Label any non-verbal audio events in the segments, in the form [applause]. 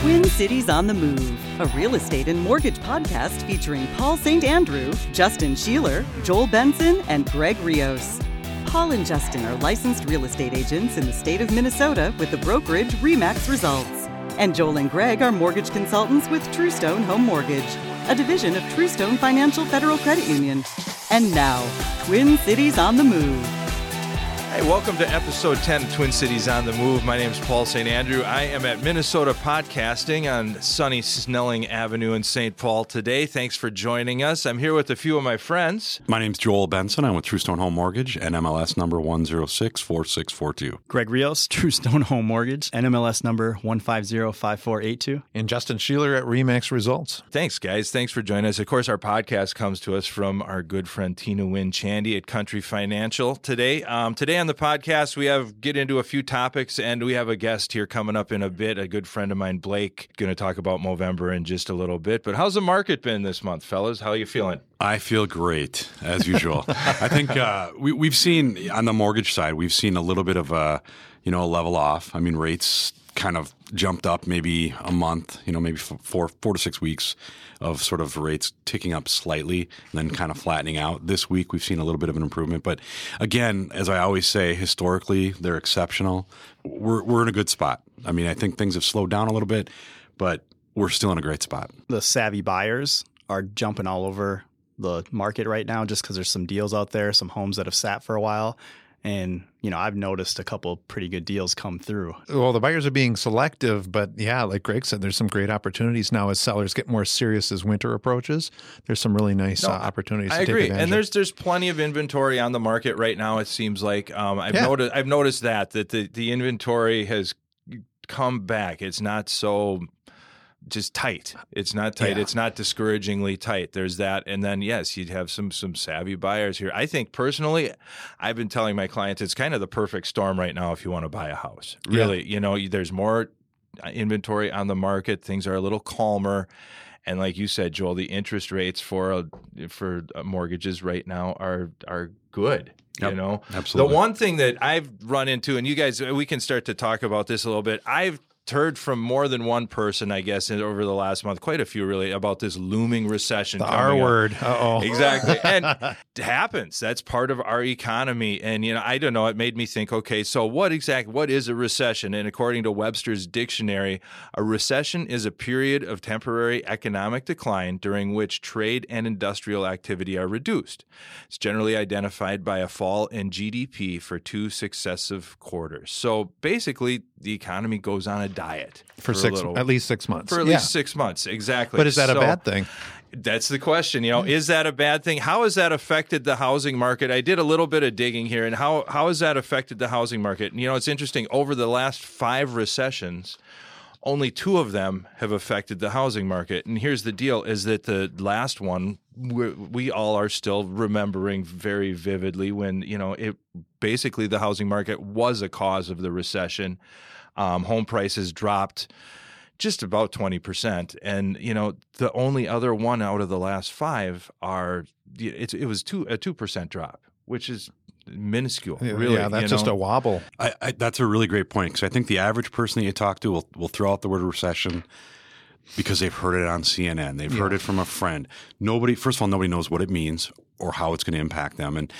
Twin Cities on the Move, a real estate and mortgage podcast featuring Paul St. Andrew, Justin Scheeler, Joel Benson, and Greg Rios. Paul and Justin are licensed real estate agents in the state of Minnesota with the brokerage REMAX Results. And Joel and Greg are mortgage consultants with Trustone Home Mortgage, a division of Trustone Financial Federal Credit Union. And now, Twin Cities on the Move. Hey, welcome to episode 10 of Twin Cities on the Move. My name is Paul St. Andrew. I am at Minnesota Podcasting on sunny Snelling Avenue in St. Paul today. Thanks for joining us. I'm here with a few of my friends. My name's Joel Benson. I'm with Trustone Home Mortgage, NMLS number 1064642. Greg Rios, [laughs] Trustone Home Mortgage, NMLS number 1505482. And Justin Scheeler at Remax Results. Thanks, guys. Thanks for joining us. Of course, our podcast comes to us from our good friend Tina Wynn Chandy at Country Financial today. Um, today on the podcast, we have get into a few topics, and we have a guest here coming up in a bit. A good friend of mine, Blake, going to talk about Movember in just a little bit. But how's the market been this month, fellas? How are you feeling? I feel great as usual. I think uh, we, we've seen on the mortgage side, we've seen a little bit of a you know a level off. I mean, rates kind of jumped up maybe a month, you know, maybe four four to six weeks of sort of rates ticking up slightly and then kind of flattening out. This week we've seen a little bit of an improvement, but again, as I always say, historically they're exceptional. We're we're in a good spot. I mean, I think things have slowed down a little bit, but we're still in a great spot. The savvy buyers are jumping all over the market right now just because there's some deals out there, some homes that have sat for a while. And, you know, I've noticed a couple pretty good deals come through. Well, the buyers are being selective, but yeah, like Greg said, there's some great opportunities now as sellers get more serious as winter approaches. There's some really nice no, uh, opportunities. I agree, and there's there's plenty of inventory on the market right now. It seems like um, I've yeah. noticed I've noticed that that the the inventory has come back. It's not so just tight. It's not tight. Yeah. It's not discouragingly tight. There's that, and then yes, you'd have some some savvy buyers here. I think personally, I've been telling my clients it's kind of the perfect storm right now if you want to buy a house. Really, yeah. you know, there's more uh, inventory on the market. Things are a little calmer. And like you said, Joel, the interest rates for uh, for uh, mortgages right now are are good. Yep, you know, absolutely. The one thing that I've run into, and you guys, we can start to talk about this a little bit. I've heard from more than one person, I guess, over the last month, quite a few really, about this looming recession. The R word. oh. Exactly. [laughs] And it happens. That's part of our economy. And, you know, I don't know. It made me think, okay, so what exactly, what is a recession? And according to Webster's dictionary, a recession is a period of temporary economic decline during which trade and industrial activity are reduced. It's generally identified by a fall in GDP for two successive quarters. So basically, the economy goes on a diet for, for six, little, at least six months. For at yeah. least six months, exactly. But is that so, a bad thing? That's the question. You know, is that a bad thing? How has that affected the housing market? I did a little bit of digging here, and how how has that affected the housing market? And, you know, it's interesting. Over the last five recessions, only two of them have affected the housing market. And here's the deal: is that the last one we, we all are still remembering very vividly when you know it basically the housing market was a cause of the recession. Um, home prices dropped just about 20%. And, you know, the only other one out of the last five are, it, it was two, a 2% drop, which is minuscule. Really, yeah, that's just know? a wobble. I, I, that's a really great point because I think the average person that you talk to will, will throw out the word recession because they've heard it on CNN. They've yeah. heard it from a friend. Nobody, first of all, nobody knows what it means or how it's going to impact them. And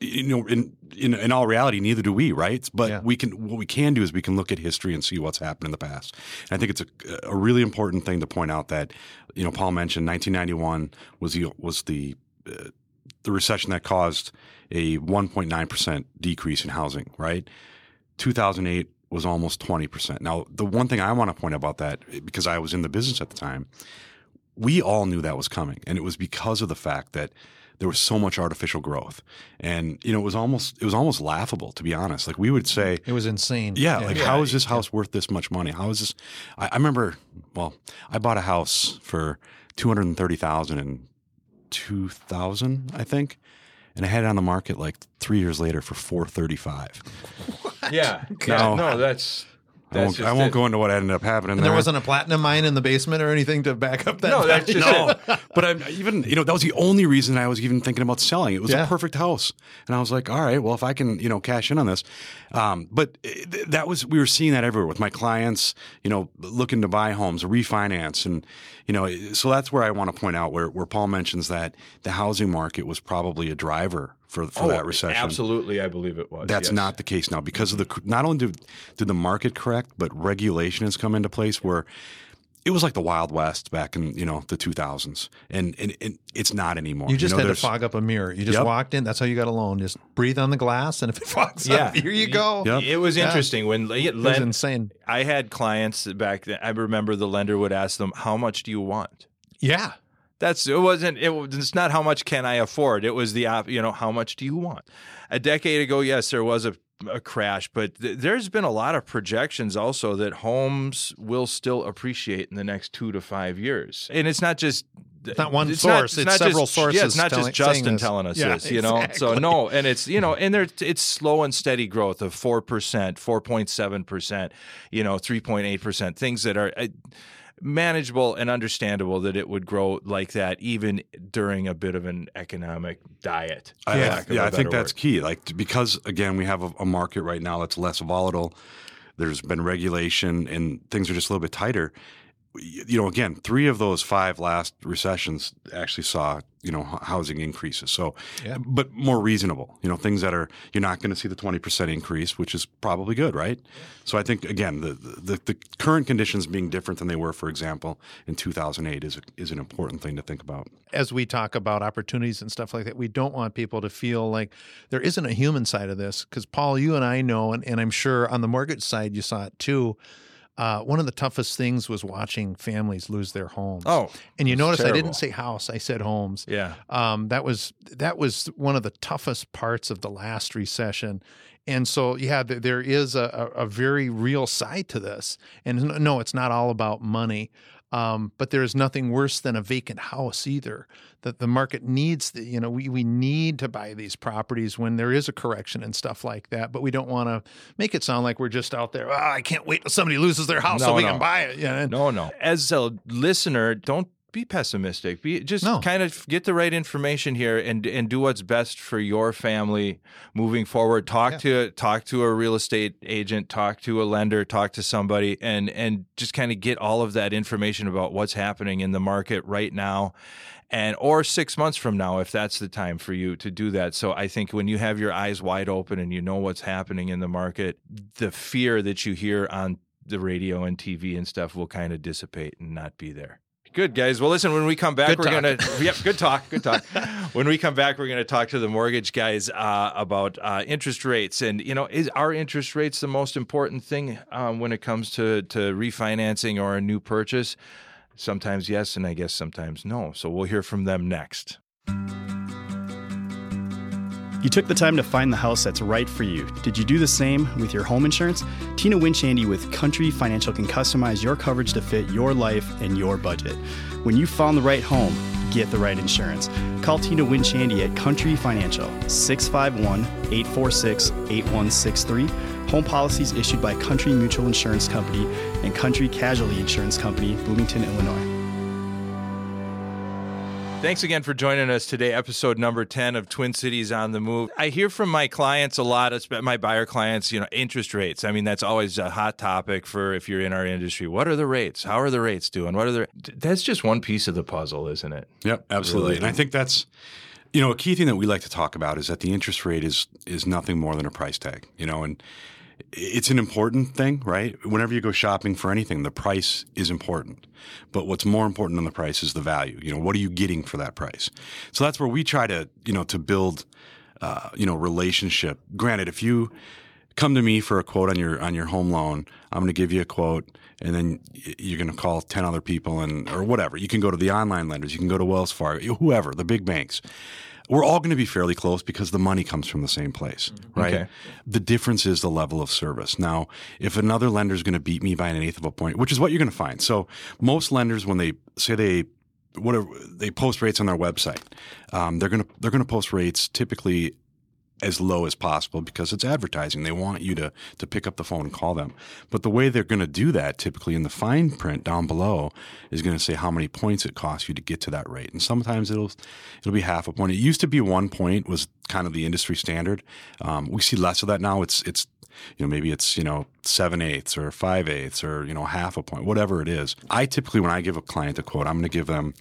you know, in, in, in all reality, neither do we, right? But yeah. we can what we can do is we can look at history and see what's happened in the past. And I think it's a, a really important thing to point out that you know Paul mentioned 1991 was the was the uh, the recession that caused a 1.9 percent decrease in housing, right? 2008 was almost 20 percent. Now, the one thing I want to point out about that, because I was in the business at the time, we all knew that was coming, and it was because of the fact that there was so much artificial growth, and you know it was almost it was almost laughable to be honest. Like we would say, it was insane. Yeah, yeah. like yeah. how is this house worth this much money? How is this? I, I remember. Well, I bought a house for two hundred and thirty thousand in two thousand, I think and I had it on the market like three years later for four thirty five. Yeah, yeah, no, that's I won't, I won't go into what ended up happening And there wasn't a platinum mine in the basement or anything to back up that. No, that's just [laughs] no, but I'm even you know that was the only reason I was even thinking about selling. It was Yeah. a perfect house, and I was like, all right, well, if I can you know cash in on this, um, but th- that was we were seeing that everywhere with my clients, you know, looking to buy homes, refinance, and you know, so that's where I want to point out where where Paul mentions that the housing market was probably a driver for for that oh, recession. Oh, Absolutely, I believe it was. That's yes. not the case now because of the not only did, did the market correct, but regulation has come into place where it was like the Wild West back in you know the 2000s, and and, and it's not anymore. You just know, had to fog up a mirror. You just Yep. walked in. That's how you got a loan. Just breathe on the glass, and if it [laughs] fogs Yeah, up, here you go. Yep. It was Yeah. interesting when it It was lent, insane. I had clients back then. I remember the lender would ask them, "How much do you want?" Yeah. That's it wasn't it was it's not how much can I afford. It was the you know how much do you want. A decade ago, yes, there was a, a crash, but th- there's been a lot of projections also that homes will still appreciate in the next two to five years, and it's not just. It's not one source, it's not several just, Yeah, it's not telling- just Justin telling us Yeah, this, you know. So no, and it's you know, and there it's slow and steady growth of four percent, four point seven percent, you know, three point eight percent, things that are. Uh, manageable and understandable that it would grow like that even during a bit of an economic diet. lack yeah, I think that's word. key. Like because again, we have a, a market right now that's less volatile. There's been regulation and things are just a little bit tighter. You know, again, three of those five last recessions actually saw you know housing increases. So, Yeah. but more reasonable. You know, things that are you're not going to see the twenty percent increase, which is probably good, right? So I think again, the, the the current conditions being different than they were, for example, in 2008 is a, is an important thing to think about. as we talk about opportunities and stuff like that, we don't want people to feel like there isn't a human side of this. Because, Paul, you and I know, and, and I'm sure on the mortgage side, you saw it too. Uh, one of the toughest things was watching families lose their homes. Oh, and you notice I didn't say house, I said homes. Yeah. Um, that was that was one of the toughest parts of the last recession. And so, yeah, th- there is a, a, a very real side to this. And no, it's not all about money. Um, but there is nothing worse than a vacant house either. That the market needs, the, you know, we, we need to buy these properties when there is a correction and stuff like that. But we don't want to make it sound like we're just out there. "Ah, I can't wait till somebody loses their house so we no. can buy it. No, no. As a listener, don't be pessimistic. Be just No. kind of get the right information here and and do what's best for your family moving forward. Talk to talk to a real estate agent, talk to a lender, talk to somebody and and just kind of get all of that information about what's happening in the market right now. And or 6 months from now if that's the time for you to do that. So I think when you have your eyes wide open and you know what's happening in the market, the fear that you hear on the radio and TV and stuff will kind of dissipate and not be there. Good guys. Well, listen. When we come back, Good we're talk. gonna. [laughs] Yep. Good talk. Good talk. [laughs] when we come back, we're gonna talk to the mortgage guys uh, about uh, interest rates, and you know, is are interest rates the most important thing um, when it comes to to refinancing or a new purchase? Sometimes yes, and I guess sometimes no. So we'll hear from them next. You took the time to find the house that's right for you. Did you do the same with your home insurance? Tina Winchandy with Country Financial can customize your coverage to fit your life and your budget. When you found the right home, get the right insurance. Call Tina Winchandy at Country Financial, 651 846 8163. Home policies issued by Country Mutual Insurance Company and Country Casualty Insurance Company, Bloomington, Illinois. Thanks again for joining us today, episode number 10 of Twin Cities on the Move. I hear from my clients a lot, my buyer clients, you know, interest rates. I mean, that's always a hot topic for if you're in our industry. What are the rates? How are the rates doing? What are the That's just one piece of the puzzle, isn't it? Yep, absolutely. And I think that's you know a key thing that we like to talk about is that the interest rate is is nothing more than a price tag. You know, and it's an important thing, right? Whenever you go shopping for anything, the price is important. But what's more important than the price is the value. You know, what are you getting for that price? So that's where we try to you know to build uh, you know relationship. Granted, if you come to me for a quote on your on your home loan, I'm going to give you a quote, and then you're going to call ten other people and or whatever. You can go to the online lenders, you can go to Wells Fargo, whoever, the big banks. We're all going to be fairly close because the money comes from the same place, right? Okay. The difference is the level of service. Now, if another lender is going to beat me by an eighth of a point, which is what you're going to find. So most lenders, when they say they whatever they post rates on their website, um, they're going to they're going to post rates typically as low as possible because it's advertising. They want you to to pick up the phone and call them. But the way they're going to do that, typically in the fine print down below, is going to say how many points it costs you to get to that rate. And sometimes it'll it'll be half a point. It used to be one point was kind of the industry standard. Um, we see less of that now. It's it's you know maybe it's you know seven eighths or five eighths or you know half a point, whatever it is. I typically when I give a client a quote, I'm going to give them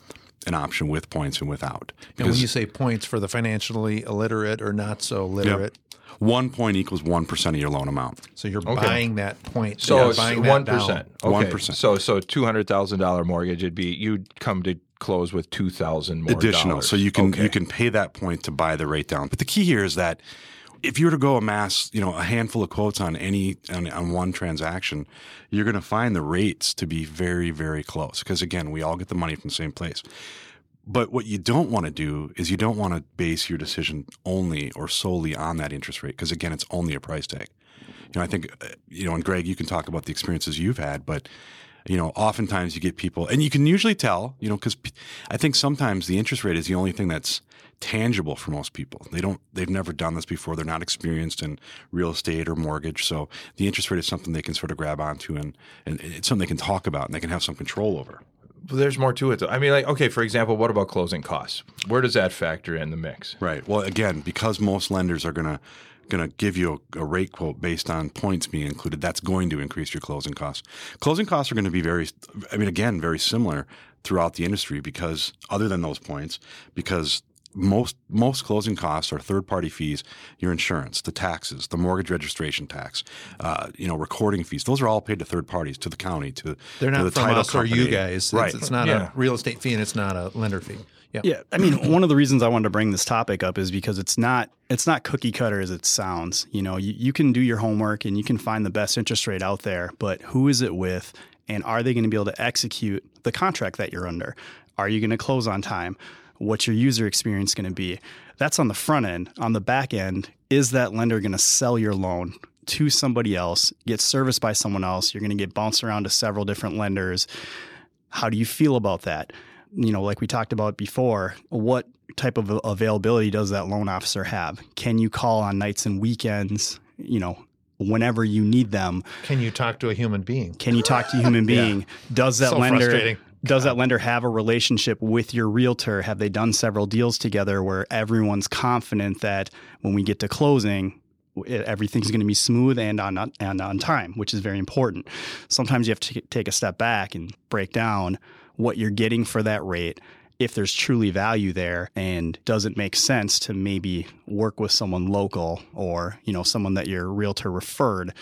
an option with points and without. And when you say points for the financially illiterate or not so literate, one point equals one percent of your loan amount. so you're buying that point. So you're it's buying that one down. percent. 1%. So so two hundred thousand dollar mortgage. It'd be you'd come to close with two thousand more additional. dollars. So you can Okay. you can pay that point to buy the rate down. But the key here is that if you were to go amass, you know, a handful of quotes on any on, on one transaction, you're going to find the rates to be very very close because again, we all get the money from the same place. But what you don't want to do is you don't want to base your decision only or solely on that interest rate because again, it's only a price tag. You know, I think uh, you know, and Greg, you can talk about the experiences you've had, but you know, oftentimes you get people, and you can usually tell, you know, because I think sometimes the interest rate is the only thing that's tangible for most people. They don't, they've never done this before. They're not experienced in real estate or mortgage, so the interest rate is something they can sort of grab onto, and and it's something they can talk about and they can have some control over. Well, there's more to it. Though. I mean, like, okay, for example, what about closing costs? Where does that factor in the mix? Right. Well, again, because most lenders are going to going to give you a, a rate quote based on points being included, that's going to increase your closing costs. Closing costs are going to be very, I mean, again, very similar throughout the industry because other than those points, because most most closing costs are third party fees, your insurance, the taxes, the mortgage registration tax, uh, you know, recording fees. Those are all paid to third parties, to the county, to They're to not the from title us or you company. guys. It's, right? it's not Yeah. a real estate fee and it's not a lender fee. Yeah. Yeah, I mean, one of the reasons I wanted to bring this topic up is because it's not it's not cookie cutter as it sounds. You know, you, you can do your homework and you can find the best interest rate out there, but who is it with, and are they going to be able to execute the contract that you're under? Are you going to close on time? What's your user experience going to be? That's on the front end. On the back end, is that lender going to sell your loan to somebody else, get serviced by someone else? You're going to get bounced around to several different lenders. How do you feel about that? You know, like we talked about before, what type of availability does that loan officer have? Can you call on nights and weekends, you know, whenever you need them? Can you talk to a human being? Can you talk to a human [laughs] being? Does that So lender frustrating. Does that lender have a relationship with your realtor? Have they done several deals together where everyone's confident that when we get to closing, everything's going to be smooth and on and on time, which is very important. Sometimes you have to take a step back and break down what you're getting for that rate. If there's truly value there, and does it make sense to maybe work with someone local or you know someone that your realtor referred,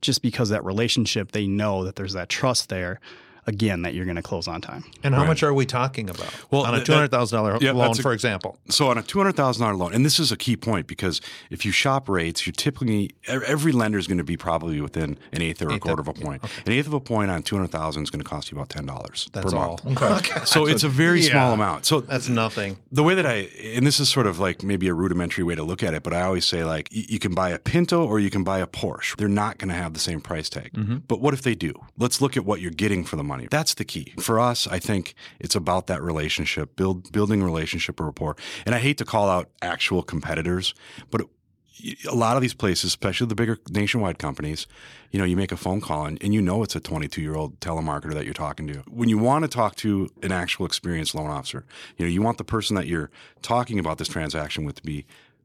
just because that relationship they know that there's that trust there, again that you're going to close on time. And how Right. much are we talking about? Well, on a two hundred thousand dollar yeah, loan, a- for example. So on a two hundred thousand dollar loan, and this is a key point because if you shop rates, you're typically every lender is going to be probably within an eighth or a quarter of- of a point. An eighth of a point on two hundred thousand is going to cost you about ten dollars per all. month. [laughs] So it's a very Yeah. small amount. So That's nothing. the way that I, and this is sort of like maybe a rudimentary way to look at it, but I always say like y- you can buy a Pinto or you can buy a Porsche. They're not going to have the same price tag. Mm-hmm. But what if they do? Let's look at what you're getting for the money. That's the key. For us, I think it's about that relationship, build building relationship or rapport. And I hate to call out actual competitors, but a lot of these places, especially the bigger nationwide companies, you know, you make a phone call and, and you know it's a 22 year old telemarketer that you're talking to. When you want to talk to an actual experienced loan officer, you know, you want the person that you're talking about this transaction with to be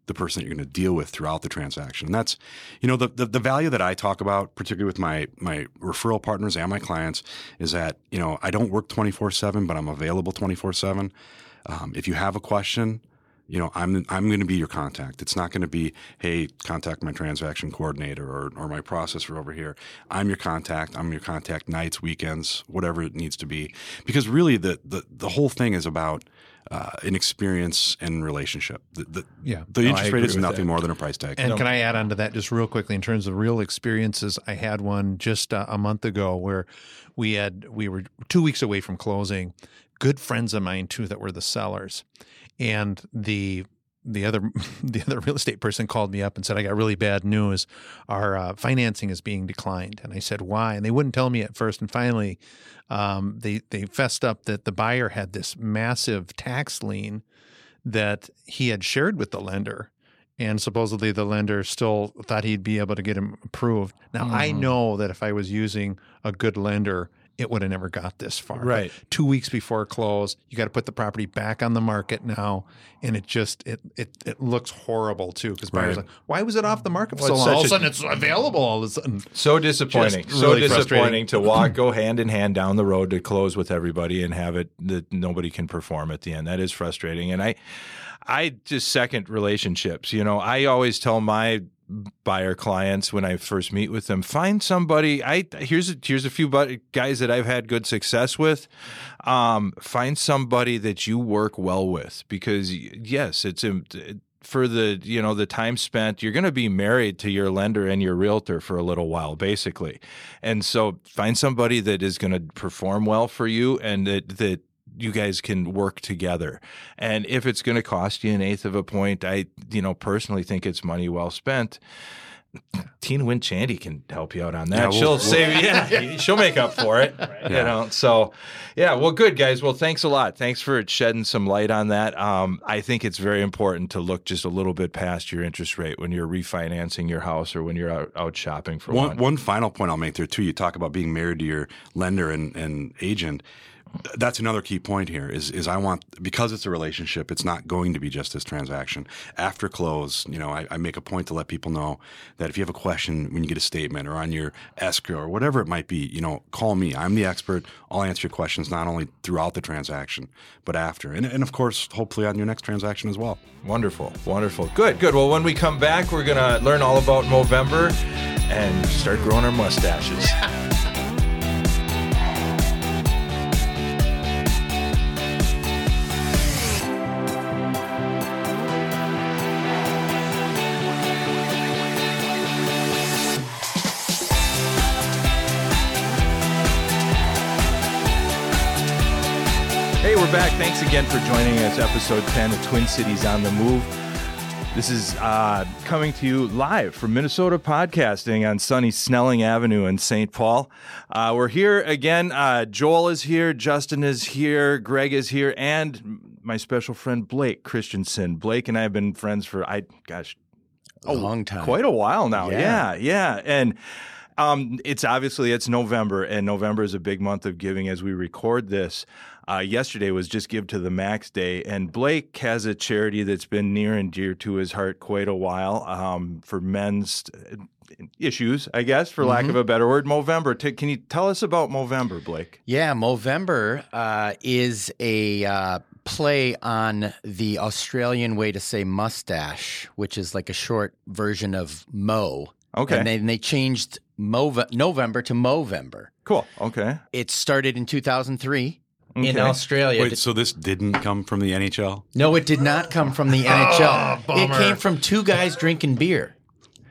the person that you're going to deal with throughout the transaction. And that's, you know, the, the, the value that I talk about, particularly with my, my referral partners and my clients, is that, you know, I don't work 24 7, but I'm available 24 7. Um, if you have a question, you know, I'm I'm going to be your contact. It's not going to be, hey, contact my transaction coordinator or, or my processor over here. I'm your contact. I'm your contact nights, weekends, whatever it needs to be. Because really, the the, the whole thing is about uh, an experience and relationship. The, the, Yeah. the No, interest rate is nothing that. more than a price tag. And can I add on to that just real quickly in terms of real experiences? I had one just uh, a month ago where we had we were two weeks away from closing. Good friends of mine too that were the sellers, and the the other [laughs] the other real estate person called me up and said I got really bad news. Our uh, financing is being declined, and I said why, and they wouldn't tell me at first, and finally. Um, they they fessed up that the buyer had this massive tax lien that he had shared with the lender, and supposedly the lender still thought he'd be able to get him approved. Now I Mm-hmm. know that if I was using a good lender, it would have never got this far. But Right. two weeks before close, you got to put the property back on the market now, and it just it it, it looks horrible too because buyers Right. like, why was it off the market for Well, so long? All of a sudden, it's available. All of a sudden, So disappointing. Just so really disappointing to walk, go hand in hand down the road to close with everybody and have it that nobody can perform at the end. That is frustrating. And I, I just second relationships. You know, I always tell my buyer clients when I first meet with them, find somebody. I here's a, here's a few guys that I've had good success with. Um, find somebody that you work well with because yes, it's for the you know the time spent you're going to be married to your lender and your realtor for a little while basically and so find somebody that is going to perform well for you and that that you guys can work together and if it's going to cost you an eighth of a point i you know personally think it's money well spent Tina Wynn Chandy can help you out on that. Yeah, she'll we'll- save, [laughs] yeah, she'll make up for it. You know, so yeah, well, good guys. Well, thanks a lot. Thanks for shedding some light on that. Um, I think it's very important to look just a little bit past your interest rate when you're refinancing your house or when you're out, out shopping for One, one. one final point I'll make there too. You talk about being married to your lender and, and agent. That's another key point here. Is is I want because it's a relationship. It's not going to be just this transaction. After close, you know, I, I make a point to let people know that if you have a question when you get a statement or on your escrow or whatever it might be, you know, call me. I'm the expert. I'll answer your questions not only throughout the transaction but after, and and of course, hopefully on your next transaction as well. Wonderful, wonderful. Good, good. Well, when we come back, we're going to learn all about Movember and start growing our mustaches. [laughs] we're back. Thanks again for joining us. Episode 10 of Twin Cities on the Move. This is uh, coming to you live from Minnesota Podcasting on sunny Snelling Avenue in St. Paul. Uh, we're here again. Uh, Joel is here, Justin is here, Greg is here, and my special friend Blake Christensen. Blake and I have been friends for, I gosh, A long time. quite a while now. Yeah, Yeah. yeah. And um, it's obviously it's November, and November is a big month of giving as we record this. Uh, yesterday was just Give to the Max Day, and Blake has a charity that's been near and dear to his heart quite a while um, for men's uh, issues, I guess, for lack of a better word. Movember. T- can you tell us about Movember, Blake? Yeah, Movember uh, is a uh, play on the Australian way to say mustache, which is like a short version of Mo. Okay. And then they changed Move- November to Movember. Cool. Okay. It started in 2003 in Australia. Wait, so this didn't come from the NHL? no, it did not come from the [laughs] NHL. it came from two guys drinking beer.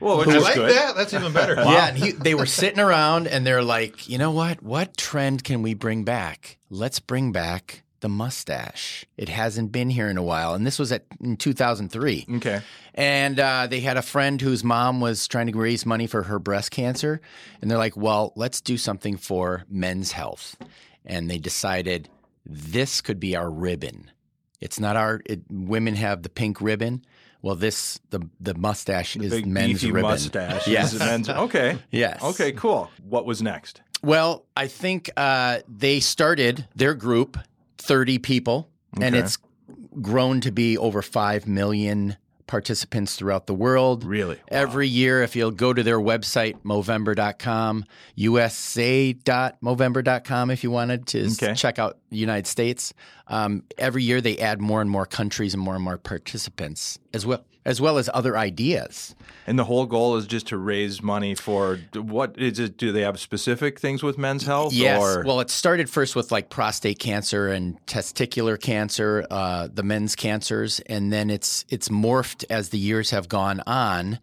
Well, which I like good. that. That's even better. [laughs] Yeah, and he, they were sitting around and they're like, you know what? What trend can we bring back? Let's bring back the mustache. It hasn't been here in a while, and this was at in 2003. Okay. And uh, they had a friend whose mom was trying to raise money for her breast cancer, and they're like, well, let's do something for men's health. And they decided this could be our ribbon. It's not our it, women have the pink ribbon. Well, this the the mustache is Big men's ribbon. mustache. Yes. men's. Okay. [laughs] Yes. Okay. Cool. What was next? Well, I think uh, they started their group, 30 people, and it's grown to be over 5 million participants throughout the world. Really? Every year, if you'll go to their website, Movember.com, USA.Movember.com, if you wanted to Okay. check out the United States, um, every year they add more and more countries and more and more participants, as well as well as other ideas. And the whole goal is just to raise money for what is it? Do they have specific things with men's health? Yes. Or? Well, it started first with like prostate cancer and testicular cancer, uh, the men's cancers, and then it's it's morphed as the years have gone on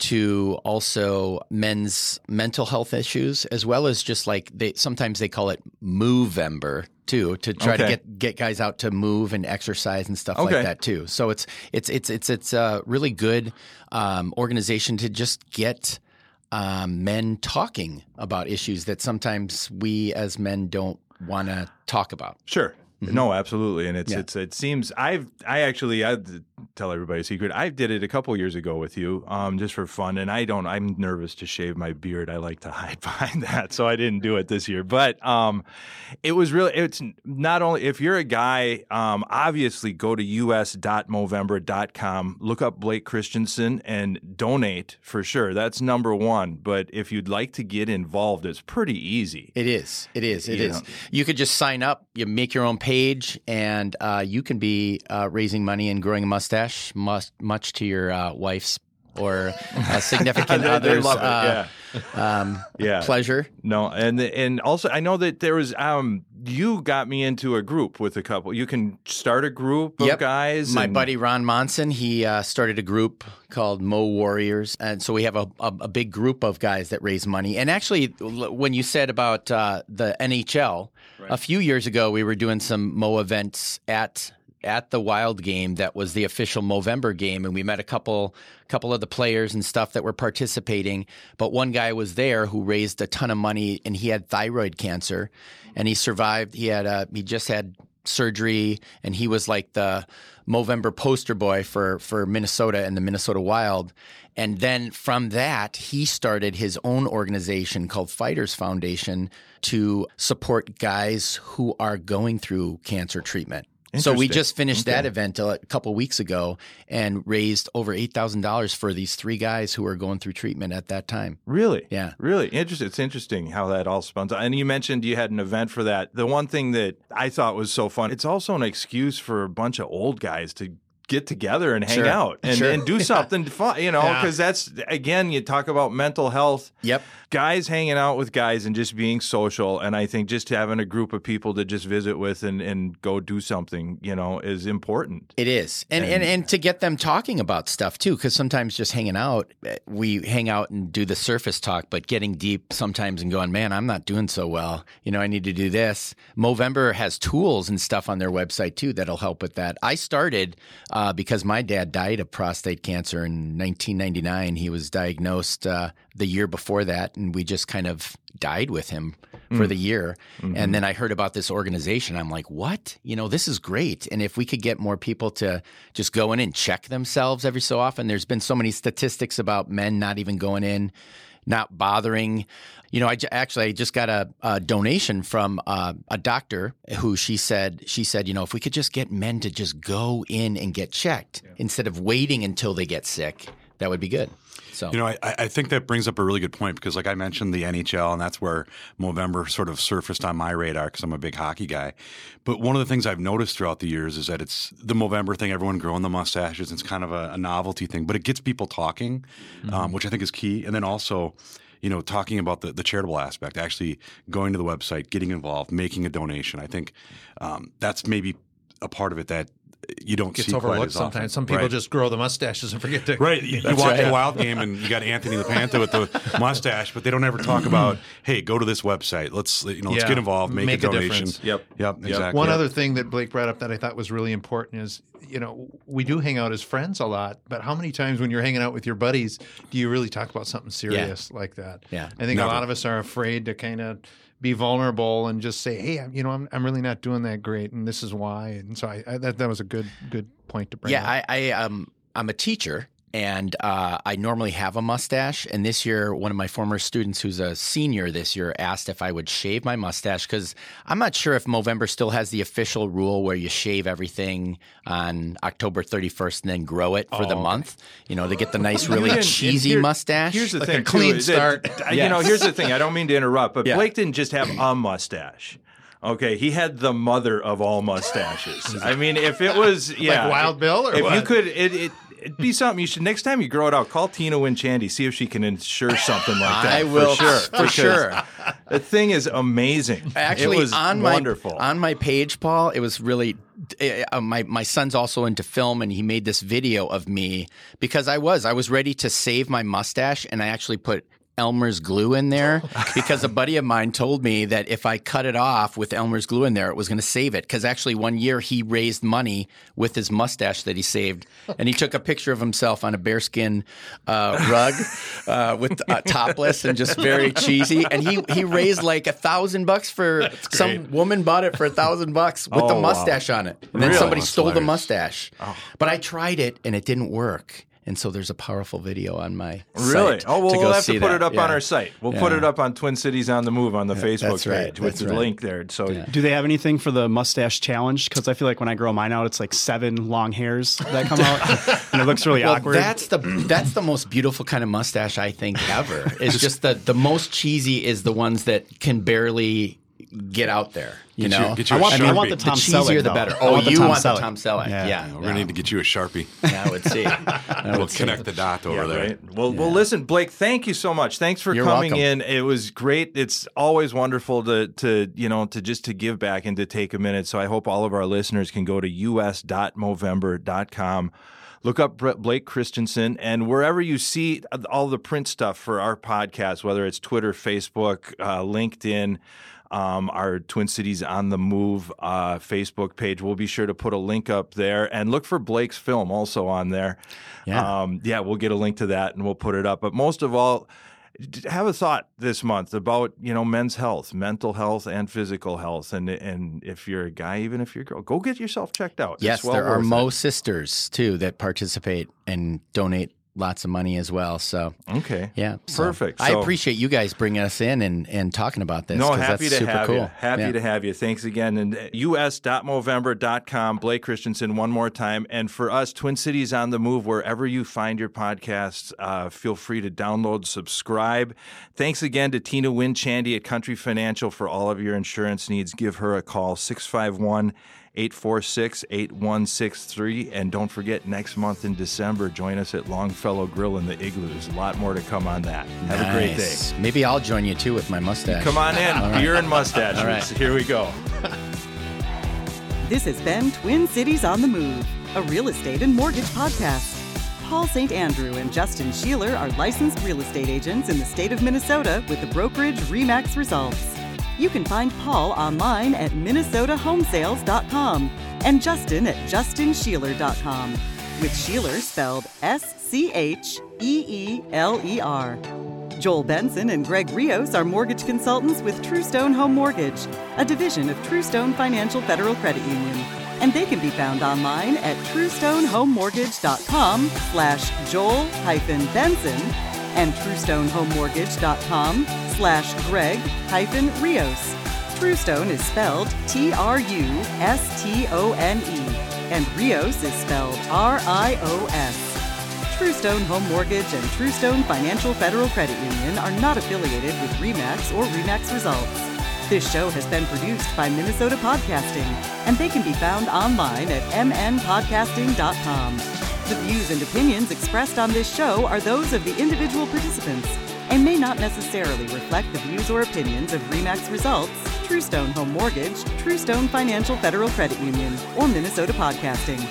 to also men's mental health issues, as well as just like they sometimes they call it Movember too, to try to get get guys out to move and exercise and stuff Okay. like that too. So it's it's it's it's it's a really good um, organization to just get um, men talking about issues that sometimes we as men don't want to talk about. sure. No, absolutely, and it's Yeah. it's it seems I've I actually I tell everybody a secret. I did it a couple years ago with you, um, just for fun, and I don't. I'm nervous to shave my beard. I like to [laughs] hide behind that, so I didn't do it this year. But um, it was really it's not only if you're a guy, um, obviously go to us.movember.com, look up Blake Christensen, and donate for sure. That's number one. But if you'd like to get involved, it's pretty easy. It is. It is. It You is. know. You could just sign up. You make your own page, and uh, you can be uh, raising money and growing a mustache, much, much to your uh, wife's or uh, [laughs] significant They- they other's it, uh, um, [laughs] Yeah. pleasure. No, and and also I know that there was um you got me into a group with a couple. You can start a group of Yep. guys. My and- buddy Ron Monson, he uh, started a group called Mo Warriors, and so we have a, a, a big group of guys that raise money. And actually, when you said about uh, the NHL, a few years ago we were doing some Mo events at at the Wild game that was the official Movember game, and we met a couple couple of the players and stuff that were participating. But one guy was there who raised a ton of money, and he had thyroid cancer, and he survived. He had uh, he just had surgery, and he was like the Movember poster boy for for Minnesota and the Minnesota Wild. And then from that, he started his own organization called Fighters Foundation to support guys who are going through cancer treatment. So we just finished that event a couple weeks ago and raised over eight thousand dollars for these three guys who are going through treatment at that time. Really? Yeah. Really interesting. It's interesting how that all spun. And you mentioned you had an event for that. The one thing that I thought was so fun, it's also an excuse for a bunch of old guys to get together and hang Sure. out and, Sure. and do [laughs] something fun, you know, Yeah. because that's, again, you talk about mental health. Yep. Guys hanging out with guys and just being social. And I think just having a group of people to just visit with and, and go do something, you know, is important. It is, and and, and to get them talking about stuff too, because sometimes just hanging out, eh, we hang out and do the surface talk, but getting deep sometimes and going, man, I'm not doing so well. You know, I need to do this. Movember has tools and stuff on their website too that'll help with that. I started uh, Uh, because my dad died of prostate cancer in 1999. He was diagnosed uh, the year before that, and we just kind of died with him for the mm. year. And mm-hmm. then I heard about this organization. I'm like, what? You know, this is great. And if we could get more people to just go in and check themselves every so often, there's been so many statistics about men not even going in, not bothering. You know, I j- actually I just got a, a donation from uh, a doctor who she said she said, you know, if we could just get men to just go in and get checked instead of waiting until they get sick, that would be good. So You know, I, I think that brings up a really good point because, like I mentioned, the NHL, and that's where Movember sort of surfaced on my radar because I'm a big hockey guy. But one of the things I've noticed throughout the years is that it's the Movember thing, everyone growing the mustaches. It's kind of a, a novelty thing, but it gets people talking, um, which I think is key. And then also, you know, talking about the, the charitable aspect, actually going to the website, getting involved, making a donation. I think um, that's maybe a part of it that you don't Gets see quite overlooked as often. sometimes. Some people Right. just grow the mustaches and forget to. Right. You, you watch right. the Wild game and you got Anthony LaPanta with the [laughs] mustache, but they don't ever talk about, hey, go to this website. Let's you know, let's Yeah. get involved, make, Make a a donation. difference. Yep. Yep. Yep. Exactly. One Yep. other thing that Blake brought up that I thought was really important is, you know, we do hang out as friends a lot, but how many times when you're hanging out with your buddies do you really talk about something serious like that? Yeah. I think Never. a lot of us are afraid to kind of be vulnerable and just say, "Hey, you know, I'm I'm really not doing that great, and this is why." And so I, I that that was a good good point to bring. Yeah, up. I, I um I'm a teacher and uh, I normally have a mustache. And this year, one of my former students, who's a senior this year, asked if I would shave my mustache because I'm not sure if Movember still has the official rule where you shave everything on October 31st and then grow it for the month. You know, to get the nice, [laughs] really cheesy here- mustache. Here's the Like a thing, clean too, is that- start. [laughs] You know, here's the thing. I don't mean to interrupt, but Yeah. Blake didn't just have a mustache. Okay, he had the mother of all mustaches. [laughs] I mean, if it was yeah, Wild Bill or if you could, it, it it'd be something you should next time you grow it out. Call Tina Winchandy, see if she can ensure something like that. I will for sure, for sure. The thing is amazing. Actually, it was on wonderful. my on my page, Paul, it was really uh, my my son's also into film, and he made this video of me because I was I was ready to save my mustache, and I actually put Elmer's glue in there because a buddy of mine told me that if I cut it off with Elmer's glue in there, it was going to save it. Because actually, one year he raised money with his mustache that he saved, and he took a picture of himself on a bearskin uh, rug uh, with uh, topless and just very cheesy. And he he raised like a thousand bucks for some woman bought it for a thousand bucks with the Oh, wow. mustache on it. And then Really? somebody That's stole the hilarious. mustache. But I tried it and it didn't work. And so there's a powerful video on my Really? site Oh, well, to we'll have to put that. it up Yeah. on our site. We'll put it up on Twin Cities on the Move on the Facebook that's right. page with That's the right. link there. So Do they have anything for the mustache challenge? Because I feel like when I grow mine out, it's like seven long hairs that come out, [laughs] and it looks really Well, awkward. that's the that's the most beautiful kind of mustache I think ever. It's [laughs] just the the most cheesy is the ones that can barely get out there. You Get you- know, get you I a want, I want the The Tom cheesier Selleck, the better. Oh, want you Tom want the Selleck. Tom Selleck? Yeah. Yeah, We're gonna need to get you a sharpie. [laughs] yeah, I would see. I We'll see. connect the dot over Yeah, there. right. Well, well, listen, Blake. Thank you so much. Thanks for You're coming welcome. in. It was great. It's always wonderful to to you know to just to give back and to take a minute. So I hope all of our listeners can go to us.movember.com. Look up Blake Christensen and wherever you see all the print stuff for our podcast, whether it's Twitter, Facebook, uh, LinkedIn, um, our Twin Cities on the Move uh, Facebook page. We'll be sure to put a link up there and look for Blake's film also on there. Yeah. Um, yeah, we'll get a link to that and we'll put it up. But most of all, have a thought this month about you know men's health, mental health, and physical health. And and if you're a guy, even if you're a girl, go get yourself checked out. Yes, well there are worth it. Mo sisters too that participate and donate lots of money as well. So Okay. yeah, so Perfect. I So- appreciate you guys bringing us in and, and talking about this. No, happy to have cool. you. Happy Yeah. to have you. Thanks again. And us.movember.com, Blake Christensen, one more time. And for us, Twin Cities on the Move, wherever you find your podcasts, uh, feel free to download, subscribe. Thanks again to Tina Winchandy at Country Financial for all of your insurance needs. Give her a call, 651 846 8163. And don't forget, next month in December, join us at Longfellow Grill in the Igloos. A lot more to come on that. Have a great day. Maybe I'll join you too with my mustache. Come on in, [laughs] All right. beer and mustache. All right. Here we go. [laughs] This has been Twin Cities on the Move, a real estate and mortgage podcast. Paul St. Andrew and Justin Scheeler are licensed real estate agents in the state of Minnesota with the brokerage REMAX Results. You can find Paul online at minnesotahomesales.com and Justin at justinscheeler.com, with Scheeler spelled S C H E E L E R. Joel Benson and Greg Rios are mortgage consultants with Trustone Home Mortgage, a division of Trustone Financial Federal Credit Union. And they can be found online at trustonehomemortgage.com slash joel hyphen benson and trustonehomemortgage.com slash greg hyphen rios. Trustone is spelled T-R-U-S-T-O-N-E and Rios is spelled R-I-O-S. Trustone Home Mortgage and Trustone Financial Federal Credit Union are not affiliated with REMAX or REMAX Results. This show has been produced by Minnesota Podcasting, and they can be found online at mnpodcasting.com. The views and opinions expressed on this show are those of the individual participants and may not necessarily reflect the views or opinions of REMAX Results, Trustone Home Mortgage, Trustone Financial Federal Credit Union, or Minnesota Podcasting.